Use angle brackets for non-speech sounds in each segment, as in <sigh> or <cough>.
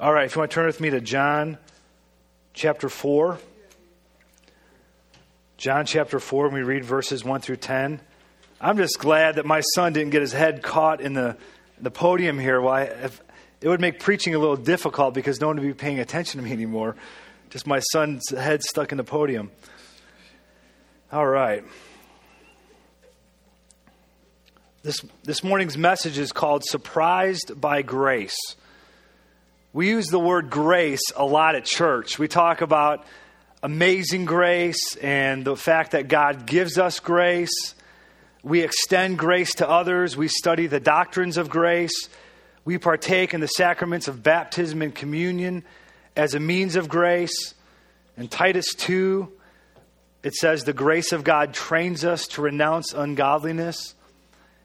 All right, if you want to turn with me to John chapter 4. John chapter 4, and we read verses 1 through 10. I'm just glad that my son didn't get his head caught in the, the podium here. I, if, it would make preaching a little difficult because no one would be paying attention to me anymore. Just my son's head stuck in the podium. All right. This, this morning's message is called Surprised by Grace. We use the word grace a lot at church. We talk about amazing grace and the fact that God gives us grace. We extend grace to others. We study the doctrines of grace. We partake in the sacraments of baptism and communion as a means of grace. In Titus 2, it says, The grace of God trains us to renounce ungodliness.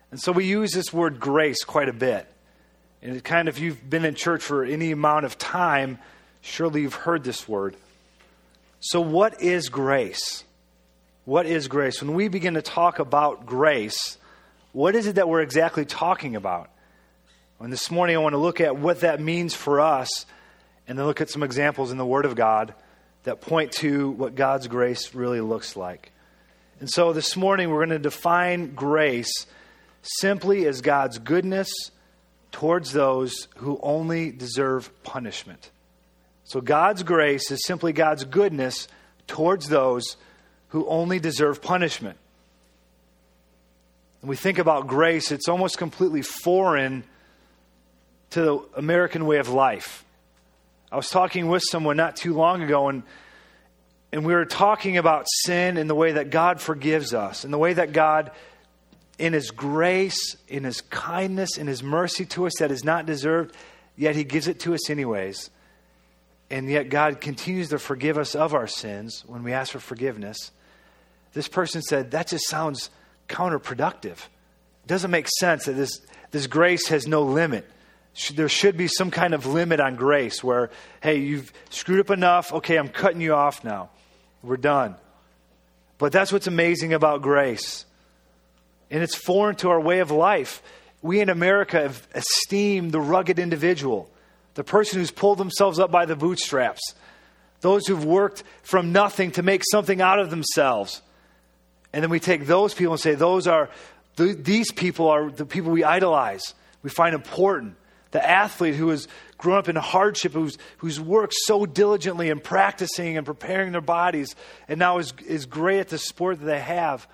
And so we use this word grace quite a bit. And it kind of, you've been in church for any amount of time, surely you've heard this word. So, what is grace? What is grace? When we begin to talk about grace, what is it that we're exactly talking about? And this morning, I want to look at what that means for us and then look at some examples in the Word of God that point to what God's grace really looks like. And so this morning, we're going to define grace simply as God's goodness towards those who only deserve punishment. So God's grace is simply God's goodness towards those who only deserve punishment. When we think about grace, it's almost completely foreign to the American way of life. I was talking with someone not too long ago, and, and we were talking about sin and the way that God forgives us, and the way that God in His grace, in His kindness, in His mercy to us that is not deserved, yet He gives it to us anyways. And yet God continues to forgive us of our sins when we ask for forgiveness. This person said, that just sounds counterproductive. It doesn't make sense that this, this grace has no limit. There should be some kind of limit on grace where, hey, you've screwed up enough. Okay, I'm cutting you off now. We're done. But that's what's amazing about grace and it's foreign to our way of life. We in America have esteemed the rugged individual, the person who's pulled themselves up by the bootstraps, those who've worked from nothing to make something out of themselves. And then we take those people and say, those are, these people are the people we idolize, we find important. The athlete who has grown up in hardship, who's, who's worked so diligently in practicing and preparing their bodies, and now is, is great at the sport that they have.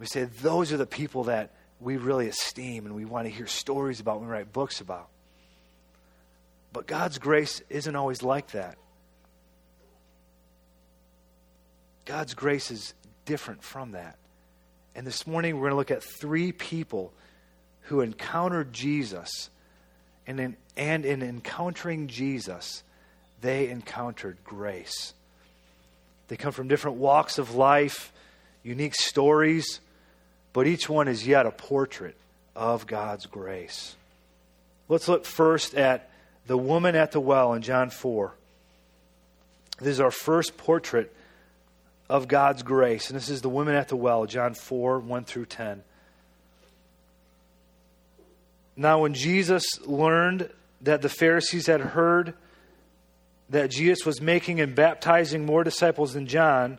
We say those are the people that we really esteem and we want to hear stories about when we write books about. But God's grace isn't always like that. God's grace is different from that. And this morning we're going to look at three people who encountered Jesus. And in, and in encountering Jesus, they encountered grace. They come from different walks of life, unique stories but each one is yet a portrait of God's grace. Let's look first at the woman at the well in John 4. This is our first portrait of God's grace. And this is the woman at the well, John 4 1 through 10. Now, when Jesus learned that the Pharisees had heard that Jesus was making and baptizing more disciples than John,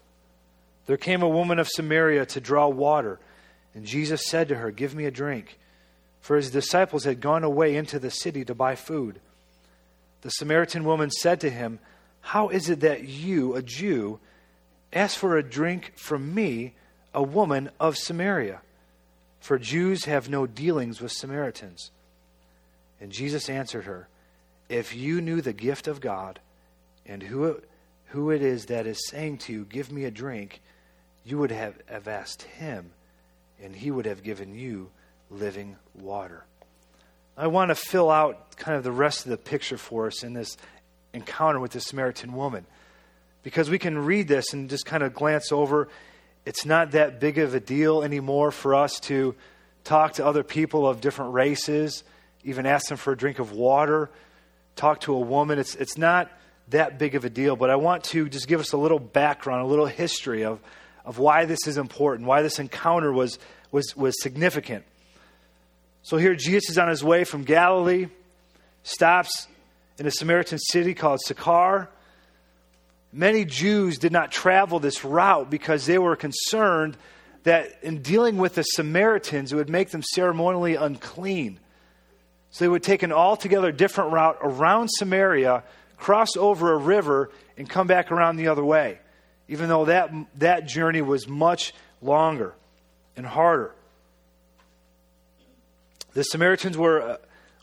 There came a woman of Samaria to draw water, and Jesus said to her, Give me a drink. For his disciples had gone away into the city to buy food. The Samaritan woman said to him, How is it that you, a Jew, ask for a drink from me, a woman of Samaria? For Jews have no dealings with Samaritans. And Jesus answered her, If you knew the gift of God, and who it, who it is that is saying to you, Give me a drink, you would have, have asked him, and he would have given you living water. I want to fill out kind of the rest of the picture for us in this encounter with this Samaritan woman. Because we can read this and just kind of glance over. It's not that big of a deal anymore for us to talk to other people of different races, even ask them for a drink of water, talk to a woman. It's, it's not that big of a deal, but I want to just give us a little background, a little history of, of why this is important, why this encounter was, was, was significant. So here Jesus is on his way from Galilee, stops in a Samaritan city called Sychar. Many Jews did not travel this route because they were concerned that in dealing with the Samaritans, it would make them ceremonially unclean. So they would take an altogether different route around Samaria, cross over a river, and come back around the other way, even though that, that journey was much longer and harder. The Samaritans were, uh,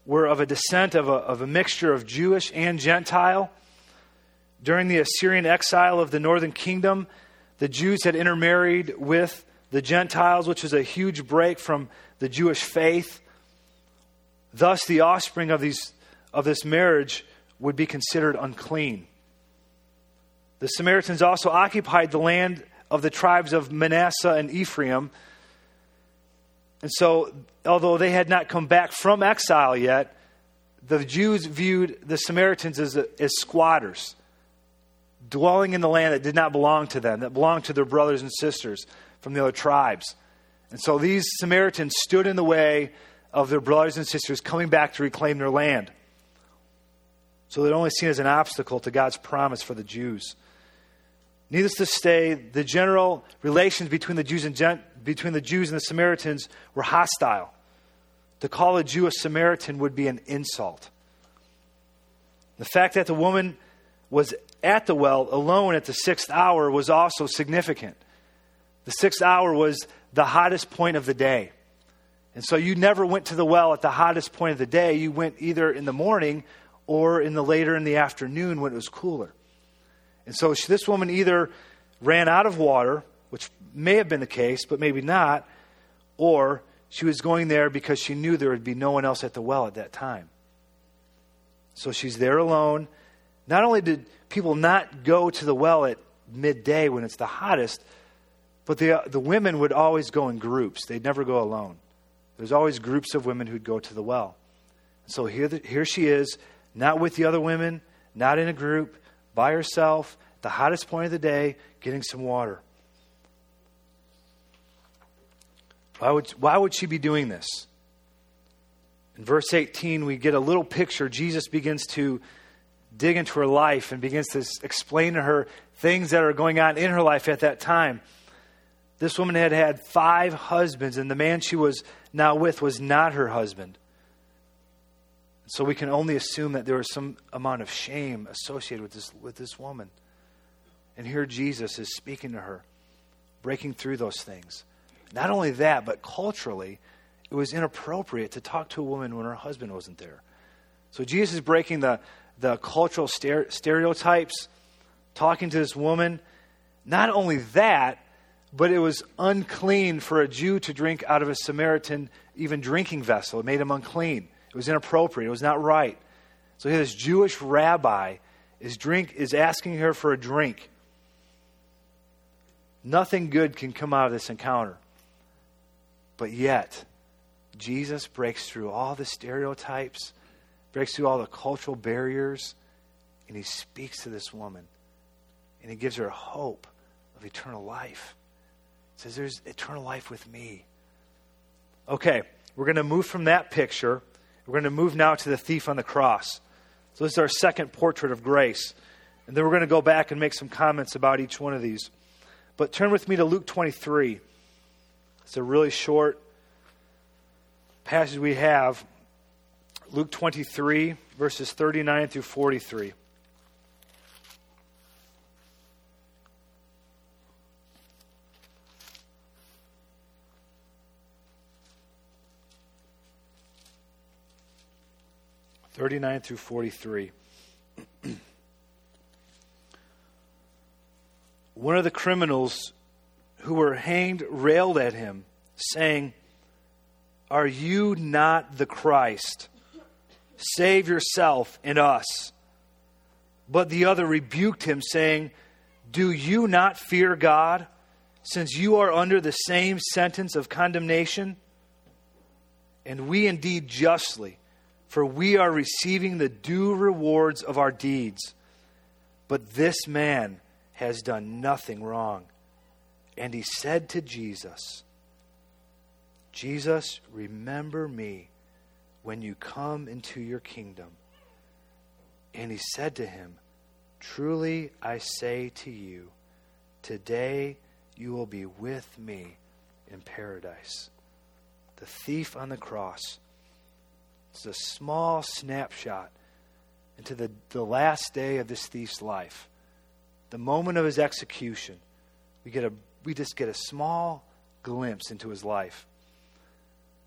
were of a descent of a, of a mixture of Jewish and Gentile. During the Assyrian exile of the northern kingdom, the Jews had intermarried with the Gentiles, which was a huge break from the Jewish faith. Thus, the offspring of, these, of this marriage would be considered unclean. The Samaritans also occupied the land of the tribes of Manasseh and Ephraim. And so, although they had not come back from exile yet, the Jews viewed the Samaritans as, as squatters, dwelling in the land that did not belong to them, that belonged to their brothers and sisters from the other tribes. And so these Samaritans stood in the way of their brothers and sisters coming back to reclaim their land. So they're only seen as an obstacle to God's promise for the Jews. Needless to say, the general relations between the Jews and Gent- between the Jews and the Samaritans were hostile. To call a Jew a Samaritan would be an insult. The fact that the woman was at the well alone at the sixth hour was also significant. The sixth hour was the hottest point of the day. And so you never went to the well at the hottest point of the day. You went either in the morning or in the later in the afternoon when it was cooler. And so this woman either ran out of water, which may have been the case, but maybe not, or she was going there because she knew there would be no one else at the well at that time. So she's there alone. Not only did people not go to the well at midday when it's the hottest, but the, uh, the women would always go in groups. They'd never go alone. There's always groups of women who'd go to the well. So here, the, here she is, not with the other women, not in a group, by herself, at the hottest point of the day, getting some water. Why would, why would she be doing this? In verse 18, we get a little picture. Jesus begins to dig into her life and begins to explain to her things that are going on in her life at that time. This woman had had five husbands, and the man she was now with was not her husband. So we can only assume that there was some amount of shame associated with this, with this woman. And here Jesus is speaking to her, breaking through those things. Not only that, but culturally, it was inappropriate to talk to a woman when her husband wasn't there. So Jesus is breaking the, the cultural stereotypes, talking to this woman. Not only that, but it was unclean for a Jew to drink out of a Samaritan, even drinking vessel. It made him unclean. It was inappropriate. It was not right. So here, this Jewish rabbi is drink is asking her for a drink. Nothing good can come out of this encounter. But yet, Jesus breaks through all the stereotypes, breaks through all the cultural barriers, and he speaks to this woman. And he gives her hope of eternal life. He says, There's eternal life with me. Okay, we're going to move from that picture we're going to move now to the thief on the cross. So, this is our second portrait of grace. And then we're going to go back and make some comments about each one of these. But turn with me to Luke 23. It's a really short passage we have. Luke 23, verses 39 through 43. 39 through 43. <clears throat> One of the criminals who were hanged railed at him, saying, Are you not the Christ? Save yourself and us. But the other rebuked him, saying, Do you not fear God, since you are under the same sentence of condemnation? And we indeed justly, for we are receiving the due rewards of our deeds. But this man has done nothing wrong. And he said to Jesus, Jesus, remember me when you come into your kingdom. And he said to him, Truly I say to you, today you will be with me in paradise. The thief on the cross is a small snapshot into the, the last day of this thief's life. The moment of his execution, we, get a, we just get a small glimpse into his life.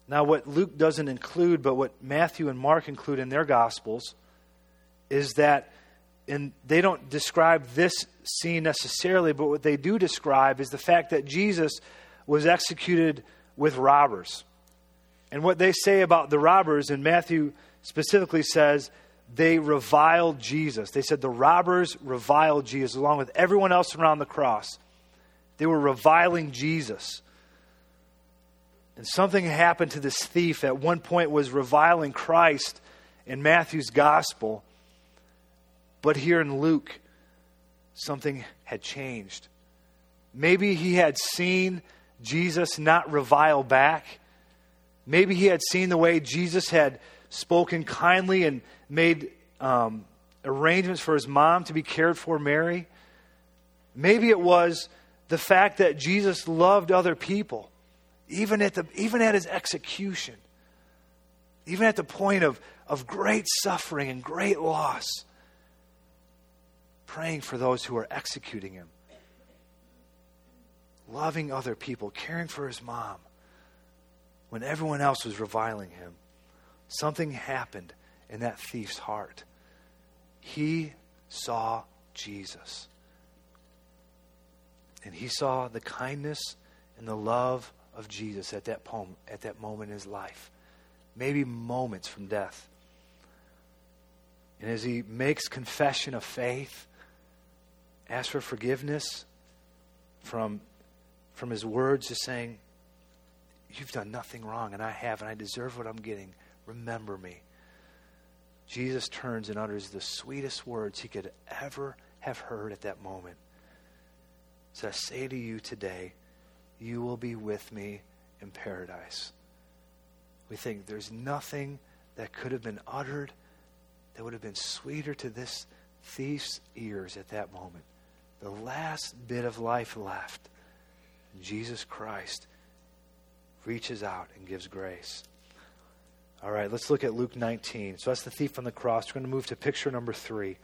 Now, what Luke doesn't include, but what Matthew and Mark include in their Gospels, is that, and they don't describe this scene necessarily, but what they do describe is the fact that Jesus was executed with robbers. And what they say about the robbers, and Matthew specifically says, they reviled Jesus. They said the robbers reviled Jesus along with everyone else around the cross. They were reviling Jesus. And something happened to this thief at one point was reviling Christ in Matthew's gospel. But here in Luke, something had changed. Maybe he had seen Jesus not revile back. Maybe he had seen the way Jesus had spoken kindly and made um, arrangements for his mom to be cared for, Mary. Maybe it was the fact that Jesus loved other people even at, the, even at his execution, even at the point of, of great suffering and great loss, praying for those who are executing him, loving other people, caring for his mom, when everyone else was reviling him. Something happened in that thief's heart. He saw Jesus. And he saw the kindness and the love of Jesus at that, poem, at that moment in his life, maybe moments from death. And as he makes confession of faith, asks for forgiveness from, from his words, just saying, You've done nothing wrong, and I have, and I deserve what I'm getting. Remember me. Jesus turns and utters the sweetest words he could ever have heard at that moment. So I say to you today, you will be with me in paradise. We think there's nothing that could have been uttered that would have been sweeter to this thief's ears at that moment. The last bit of life left. Jesus Christ reaches out and gives grace. All right, let's look at Luke 19. So that's the thief on the cross. We're going to move to picture number three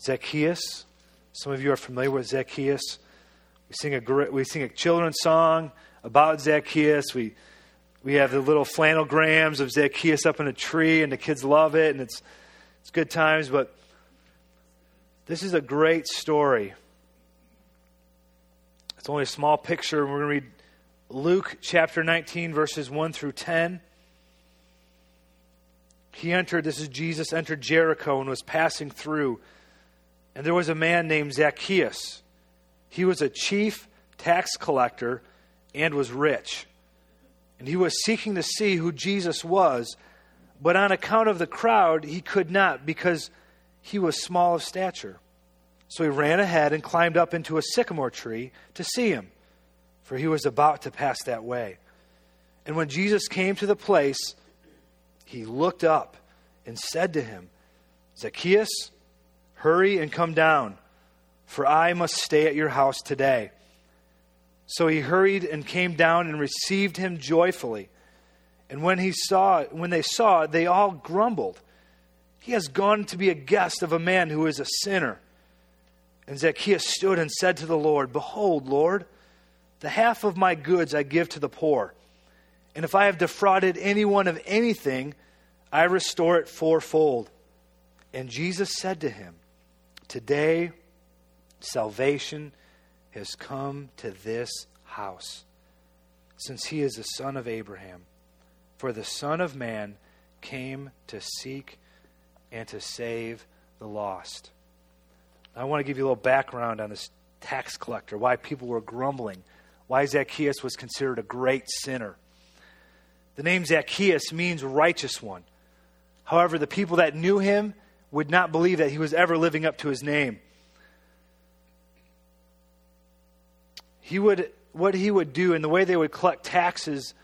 Zacchaeus. Some of you are familiar with Zacchaeus. We sing a, we sing a children's song about Zacchaeus. We, we have the little flannelgrams of Zacchaeus up in a tree, and the kids love it, and it's, it's good times. But this is a great story. It's only a small picture. And we're going to read Luke chapter 19, verses 1 through 10. He entered, this is Jesus, entered Jericho and was passing through. And there was a man named Zacchaeus he was a chief tax collector and was rich. And he was seeking to see who Jesus was, but on account of the crowd, he could not because he was small of stature. So he ran ahead and climbed up into a sycamore tree to see him, for he was about to pass that way. And when Jesus came to the place, he looked up and said to him, Zacchaeus, hurry and come down for I must stay at your house today. So he hurried and came down and received him joyfully. And when he saw when they saw it, they all grumbled. He has gone to be a guest of a man who is a sinner. And Zacchaeus stood and said to the Lord, Behold, Lord, the half of my goods I give to the poor. And if I have defrauded anyone of anything, I restore it fourfold. And Jesus said to him, Today Salvation has come to this house, since he is the son of Abraham. For the Son of Man came to seek and to save the lost. I want to give you a little background on this tax collector, why people were grumbling, why Zacchaeus was considered a great sinner. The name Zacchaeus means righteous one. However, the people that knew him would not believe that he was ever living up to his name. He would, what he would do and the way they would collect taxes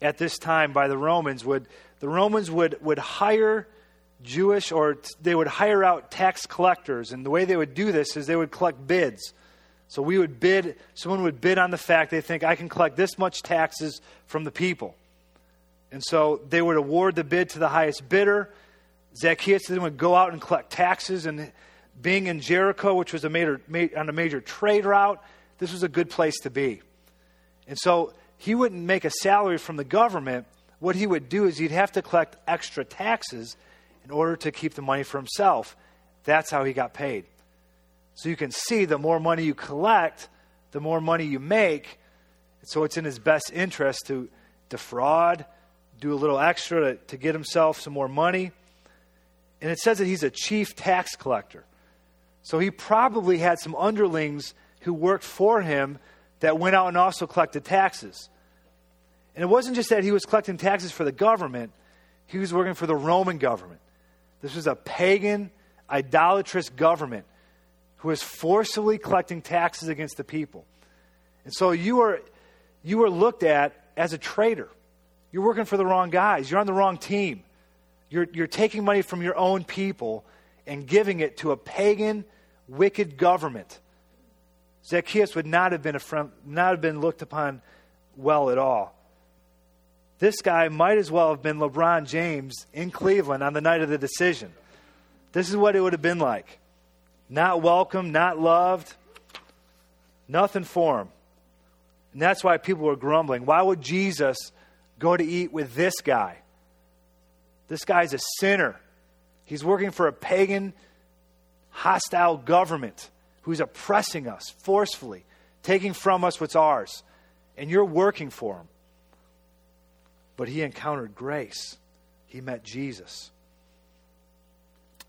at this time by the Romans would, the Romans would, would hire Jewish or they would hire out tax collectors. And the way they would do this is they would collect bids. So we would bid, someone would bid on the fact they think I can collect this much taxes from the people. And so they would award the bid to the highest bidder. Zacchaeus then would go out and collect taxes. And being in Jericho, which was a major, on a major trade route, this was a good place to be. And so he wouldn't make a salary from the government. What he would do is he'd have to collect extra taxes in order to keep the money for himself. That's how he got paid. So you can see the more money you collect, the more money you make. So it's in his best interest to defraud, do a little extra to, to get himself some more money. And it says that he's a chief tax collector. So he probably had some underlings who worked for him that went out and also collected taxes. And it wasn't just that he was collecting taxes for the government, he was working for the Roman government. This was a pagan, idolatrous government who was forcibly collecting taxes against the people. And so you are, you are looked at as a traitor. You're working for the wrong guys. You're on the wrong team. You're, you're taking money from your own people and giving it to a pagan, wicked government. Zacchaeus would not have been, friend, not have been looked upon well at all. This guy might as well have been LeBron James in Cleveland on the night of the decision. This is what it would have been like. Not welcome, not loved, nothing for him. And that's why people were grumbling. Why would Jesus go to eat with this guy? This guy's a sinner. He's working for a pagan, hostile government who's oppressing us forcefully, taking from us what's ours. And you're working for him but he encountered grace. He met Jesus.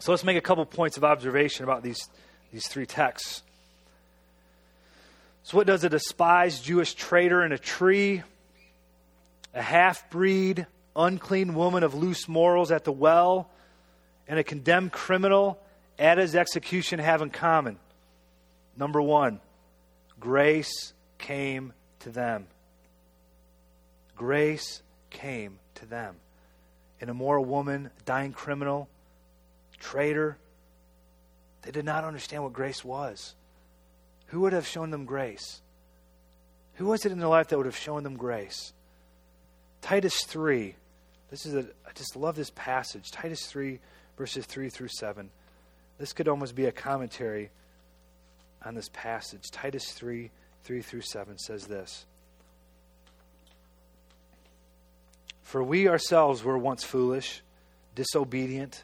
So let's make a couple points of observation about these, these three texts. So, what does a despised Jewish traitor in a tree, a half breed, unclean woman of loose morals at the well, and a condemned criminal at his execution have in common? Number one, grace came to them. Grace came to them. An immoral woman, dying criminal, traitor, they did not understand what grace was. Who would have shown them grace? Who was it in their life that would have shown them grace? Titus 3. This is a, I just love this passage. Titus 3, verses 3 through 7. This could almost be a commentary on this passage. Titus 3, 3 through 7 says this. For we ourselves were once foolish, disobedient,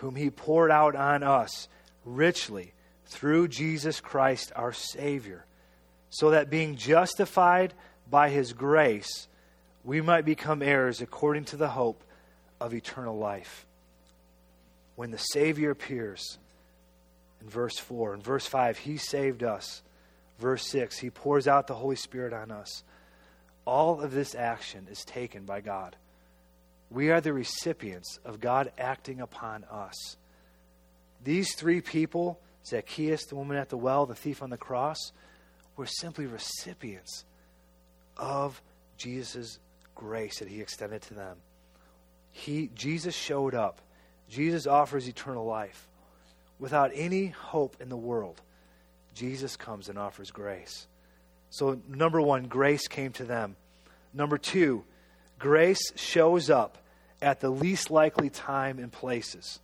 whom He poured out on us richly through Jesus Christ our Savior, so that being justified by His grace, we might become heirs according to the hope of eternal life. When the Savior appears, in verse 4, in verse 5, He saved us. Verse 6, He pours out the Holy Spirit on us. All of this action is taken by God. We are the recipients of God acting upon us. These three people, Zacchaeus, the woman at the well, the thief on the cross, were simply recipients of Jesus' grace that he extended to them. He, Jesus showed up. Jesus offers eternal life. Without any hope in the world, Jesus comes and offers grace. So, number one, grace came to them. Number two, grace shows up at the least likely time and places.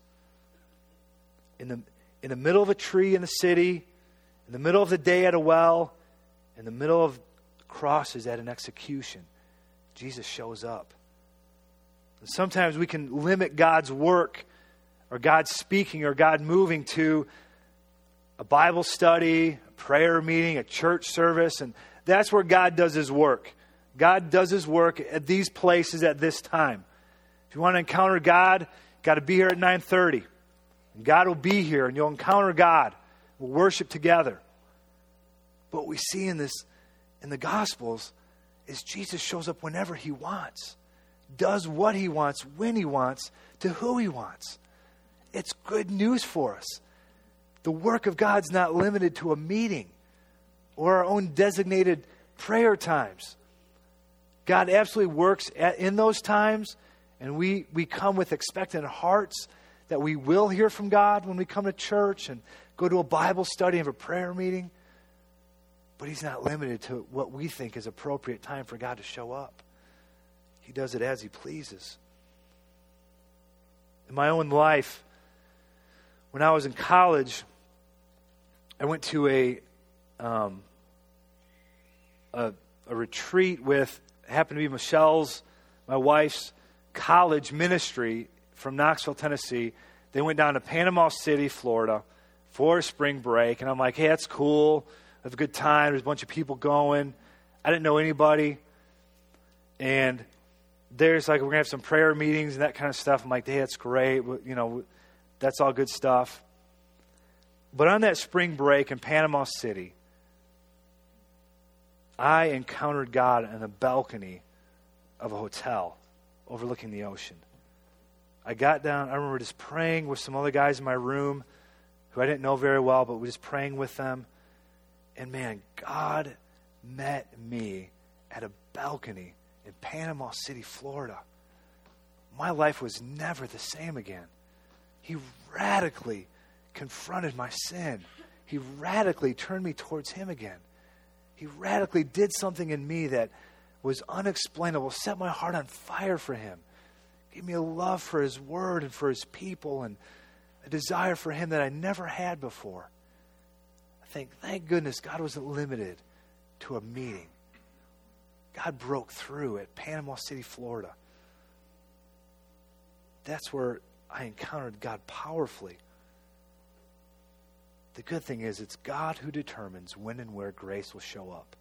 In the, in the middle of a tree in the city, in the middle of the day at a well, in the middle of crosses at an execution, Jesus shows up. And sometimes we can limit God's work or God speaking or God moving to a Bible study, a prayer meeting, a church service, and that's where God does his work. God does his work at these places at this time. If you want to encounter God, got to be here at 9:30. God will be here and you'll encounter God. We'll worship together. But what we see in this in the gospels is Jesus shows up whenever he wants. Does what he wants, when he wants, to who he wants. It's good news for us. The work of God's not limited to a meeting or our own designated prayer times. God absolutely works at, in those times, and we, we come with expectant hearts that we will hear from God when we come to church and go to a Bible study and have a prayer meeting. But He's not limited to what we think is appropriate time for God to show up. He does it as He pleases. In my own life, when I was in college, I went to a, um, a, a retreat with, happened to be Michelle's, my wife's college ministry from Knoxville, Tennessee. They went down to Panama City, Florida for spring break. And I'm like, hey, that's cool. Have a good time. There's a bunch of people going. I didn't know anybody. And there's like, we're going to have some prayer meetings and that kind of stuff. I'm like, hey, that's great. You know, that's all good stuff. But on that spring break in Panama City, I encountered God on the balcony of a hotel overlooking the ocean. I got down, I remember just praying with some other guys in my room who I didn't know very well, but we just praying with them. And man, God met me at a balcony in Panama City, Florida. My life was never the same again. He radically confronted my sin. He radically turned me towards Him again. He radically did something in me that was unexplainable, set my heart on fire for Him, gave me a love for His Word and for His people, and a desire for Him that I never had before. I think, thank goodness God wasn't limited to a meeting. God broke through at Panama City, Florida. That's where I encountered God powerfully. The good thing is, it's God who determines when and where grace will show up.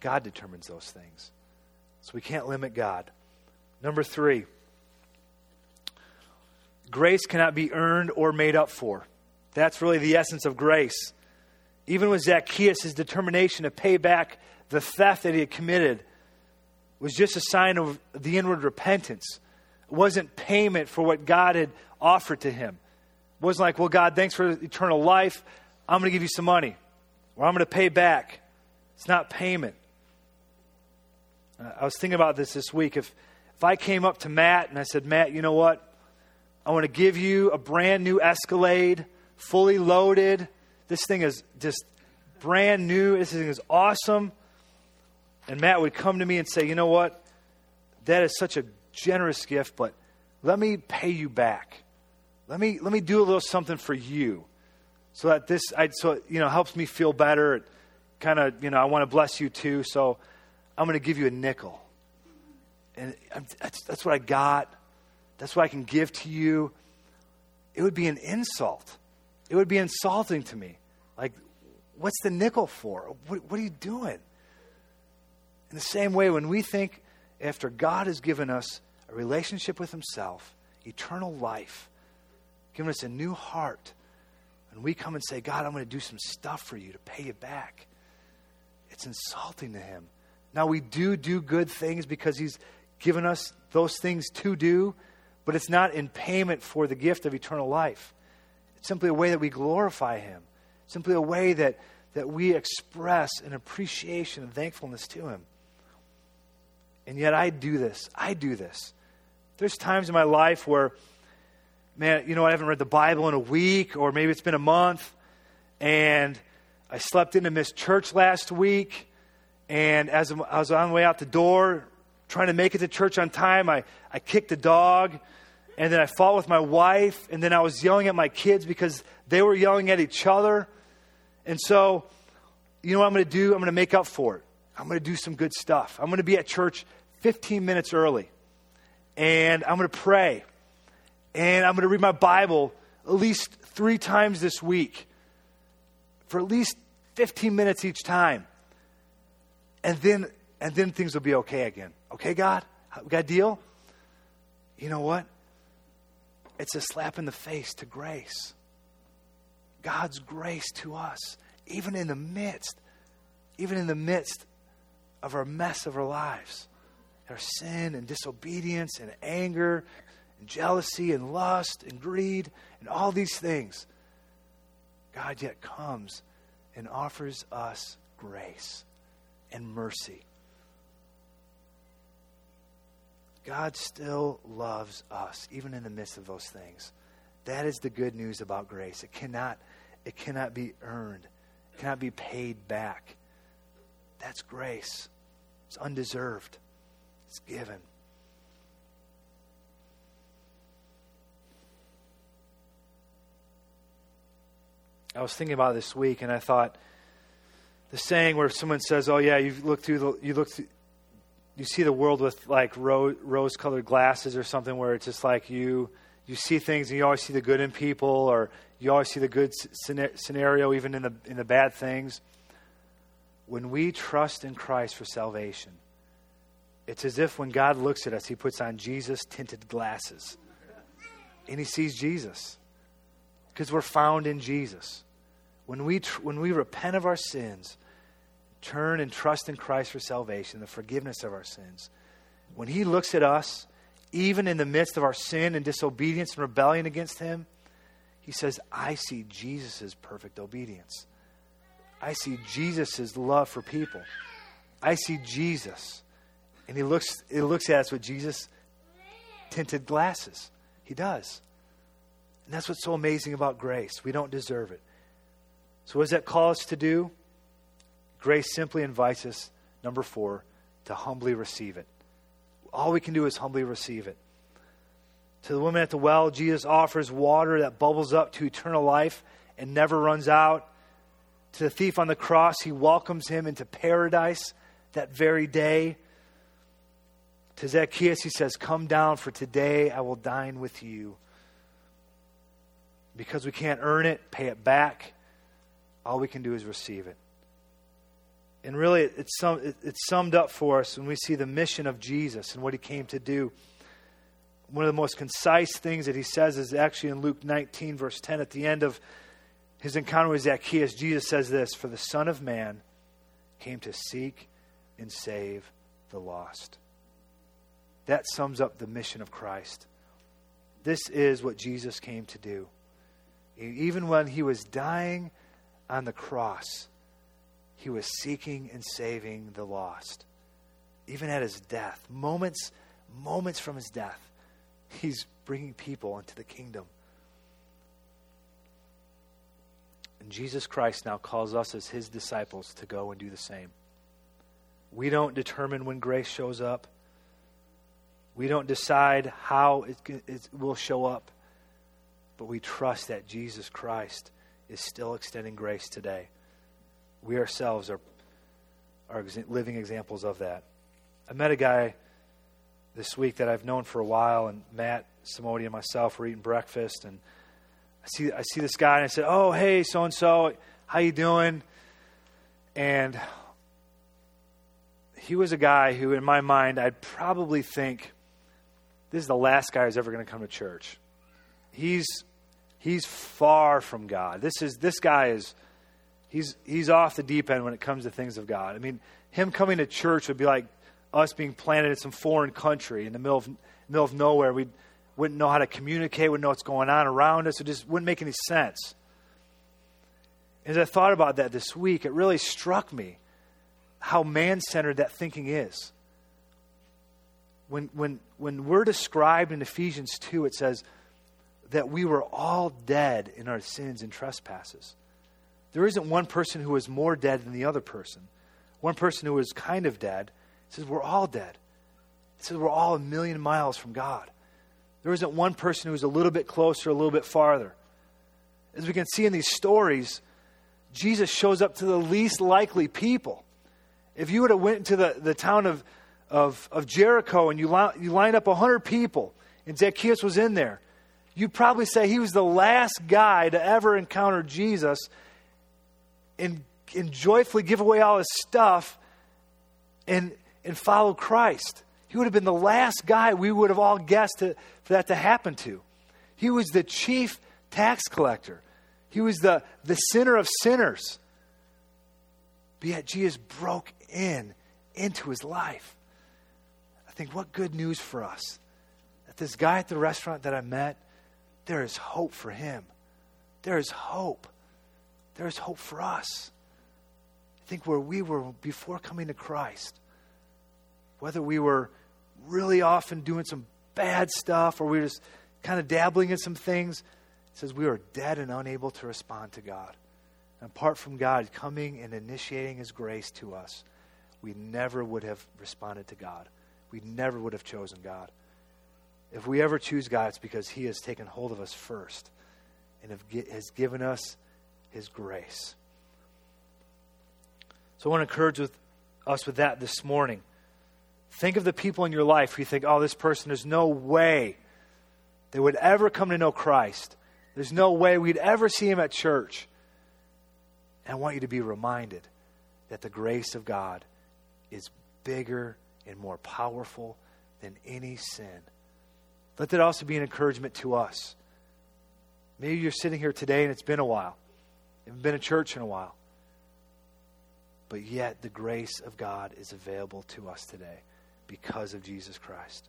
God determines those things. So we can't limit God. Number three, grace cannot be earned or made up for. That's really the essence of grace. Even with Zacchaeus, his determination to pay back the theft that he had committed was just a sign of the inward repentance. It wasn't payment for what God had offered to him. Wasn't like, well, God, thanks for eternal life. I'm going to give you some money, or I'm going to pay back. It's not payment. Uh, I was thinking about this this week. If, if I came up to Matt and I said, Matt, you know what? I want to give you a brand new Escalade, fully loaded. This thing is just brand new. This thing is awesome. And Matt would come to me and say, you know what? That is such a generous gift, but let me pay you back. Let me, let me do a little something for you so that this, I, so, you know, helps me feel better. Kind of, you know, I want to bless you too. So I'm going to give you a nickel. And that's, that's what I got. That's what I can give to you. It would be an insult. It would be insulting to me. Like, what's the nickel for? What, what are you doing? In the same way, when we think after God has given us a relationship with Himself, eternal life, given us a new heart. And we come and say, God, I'm going to do some stuff for you to pay you back. It's insulting to Him. Now, we do do good things because He's given us those things to do, but it's not in payment for the gift of eternal life. It's simply a way that we glorify Him, simply a way that, that we express an appreciation and thankfulness to Him. And yet, I do this. I do this. There's times in my life where man, you know, I haven't read the Bible in a week, or maybe it's been a month, and I slept in to miss church last week, and as I was on the way out the door, trying to make it to church on time, I, I kicked a dog, and then I fought with my wife, and then I was yelling at my kids because they were yelling at each other. And so, you know what I'm going to do? I'm going to make up for it. I'm going to do some good stuff. I'm going to be at church 15 minutes early, and I'm going to pray, and I'm going to read my Bible at least three times this week for at least 15 minutes each time. And then, and then things will be okay again. Okay, God? We got a deal? You know what? It's a slap in the face to grace. God's grace to us, even in the midst, even in the midst of our mess of our lives, our sin and disobedience and anger and jealousy and lust and greed and all these things. God yet comes and offers us grace and mercy. God still loves us, even in the midst of those things. That is the good news about grace. It cannot, it cannot be earned, it cannot be paid back. That's grace. It's undeserved, it's given. I was thinking about this week, and I thought the saying where someone says, "Oh yeah, you look through the you look through, you see the world with like rose colored glasses or something where it's just like you you see things and you always see the good in people or you always see the good scenario even in the in the bad things. When we trust in Christ for salvation it's as if when God looks at us he puts on Jesus tinted glasses. And he sees Jesus. Because we're found in Jesus when we tr- when we repent of our sins turn and trust in Christ for salvation, the forgiveness of our sins, when He looks at us, even in the midst of our sin and disobedience and rebellion against Him, He says, I see Jesus' perfect obedience. I see Jesus' love for people. I see Jesus. And He looks, he looks at us with Jesus tinted glasses. He does. And that's what's so amazing about grace. We don't deserve it. So, what does that call us to do? Grace simply invites us, number four, to humbly receive it. All we can do is humbly receive it. To the woman at the well, Jesus offers water that bubbles up to eternal life and never runs out. To the thief on the cross, he welcomes him into paradise that very day. To Zacchaeus, he says, Come down, for today I will dine with you. Because we can't earn it, pay it back, all we can do is receive it. And really, it's, sum, it's summed up for us when we see the mission of Jesus and what he came to do. One of the most concise things that he says is actually in Luke 19, verse 10, at the end of his encounter with Zacchaeus, Jesus says this For the Son of Man came to seek and save the lost. That sums up the mission of Christ. This is what Jesus came to do. Even when he was dying on the cross, he was seeking and saving the lost. Even at his death, moments, moments from his death, he's bringing people into the kingdom. And Jesus Christ now calls us as his disciples to go and do the same. We don't determine when grace shows up. We don't decide how it, it, will show up. But we trust that Jesus Christ is still extending grace today. We ourselves are, are living examples of that. I met a guy this week that I've known for a while, and Matt, Simone, and myself were eating breakfast, and I see I see this guy, and I said, "Oh, hey, so and so, how you doing?" And he was a guy who, in my mind, I'd probably think this is the last guy who's ever going to come to church. He's he's far from God. This is this guy is he's he's off the deep end when it comes to things of God. I mean, him coming to church would be like us being planted in some foreign country in the middle of middle of nowhere. We wouldn't know how to communicate, wouldn't know what's going on around us. It just wouldn't make any sense. As I thought about that this week, it really struck me how man centered that thinking is. When, when, when we're described in Ephesians 2, it says that we were all dead in our sins and trespasses. There isn't one person who is more dead than the other person. One person who is kind of dead says we're all dead. It says we're all a million miles from God. There isn't one person who's a little bit closer, a little bit farther. As we can see in these stories, Jesus shows up to the least likely people. If you would have went into the, the town of, of, of Jericho and you, li- you line up 100 people and Zacchaeus was in there, you'd probably say he was the last guy to ever encounter Jesus and, and joyfully give away all his stuff and, and follow Christ. He would have been the last guy we would have all guessed to, for that to happen to. He was the chief tax collector, he was the, the sinner of sinners. But yet Jesus broke in into his life. I think, what good news for us that this guy at the restaurant that I met, there is hope for him. There is hope. There is hope for us. I think where we were before coming to Christ, whether we were really often doing some bad stuff or we were just kind of dabbling in some things, it says we are dead and unable to respond to God. And apart from God coming and initiating His grace to us, we never would have responded to God. We never would have chosen God. If we ever choose God, it's because He has taken hold of us first and has given us His grace. So I want to encourage with us with that this morning. Think of the people in your life who you think, oh, this person, there's no way they would ever come to know Christ. There's no way we'd ever see him at church. And I want you to be reminded that the grace of God is bigger and more powerful than any sin. Let that also be an encouragement to us. Maybe you're sitting here today and it's been a while. You haven't been to church in a while. But yet the grace of God is available to us today because of Jesus Christ.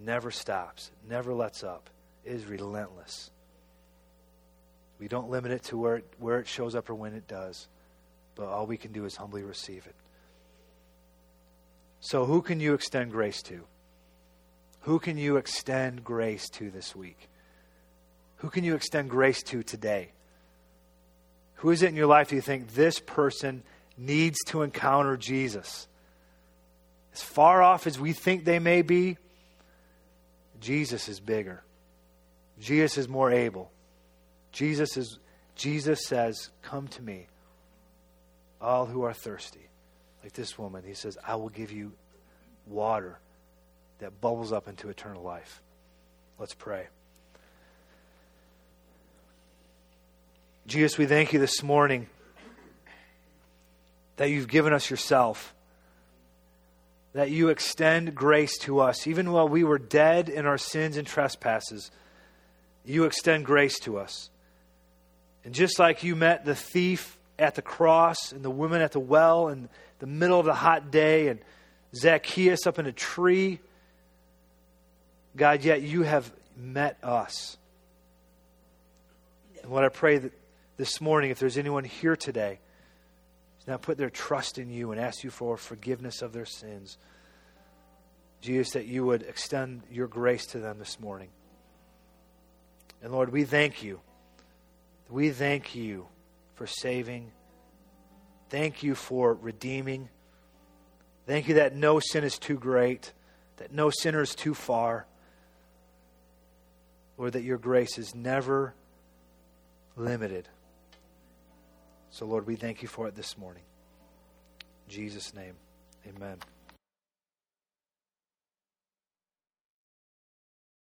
Never stops, never lets up, it is relentless. We don't limit it to where it, where it shows up or when it does, but all we can do is humbly receive it. So, who can you extend grace to? Who can you extend grace to this week? Who can you extend grace to today? Who is it in your life do you think this person needs to encounter Jesus? As far off as we think they may be, Jesus is bigger. Jesus is more able. Jesus is Jesus says, "Come to me, all who are thirsty." Like this woman, he says, "I will give you water that bubbles up into eternal life." Let's pray. Jesus, we thank you this morning that you've given us yourself that you extend grace to us. Even while we were dead in our sins and trespasses, you extend grace to us. And just like you met the thief at the cross and the woman at the well in the middle of the hot day and Zacchaeus up in a tree, God, yet you have met us. And what I pray that this morning, if there's anyone here today now put their trust in you and ask you for forgiveness of their sins. Jesus, that you would extend your grace to them this morning. And Lord, we thank you. We thank you for saving. Thank you for redeeming. Thank you that no sin is too great, that no sinner is too far. Lord, that your grace is never limited. So, Lord, we thank you for it this morning. In Jesus' name, amen.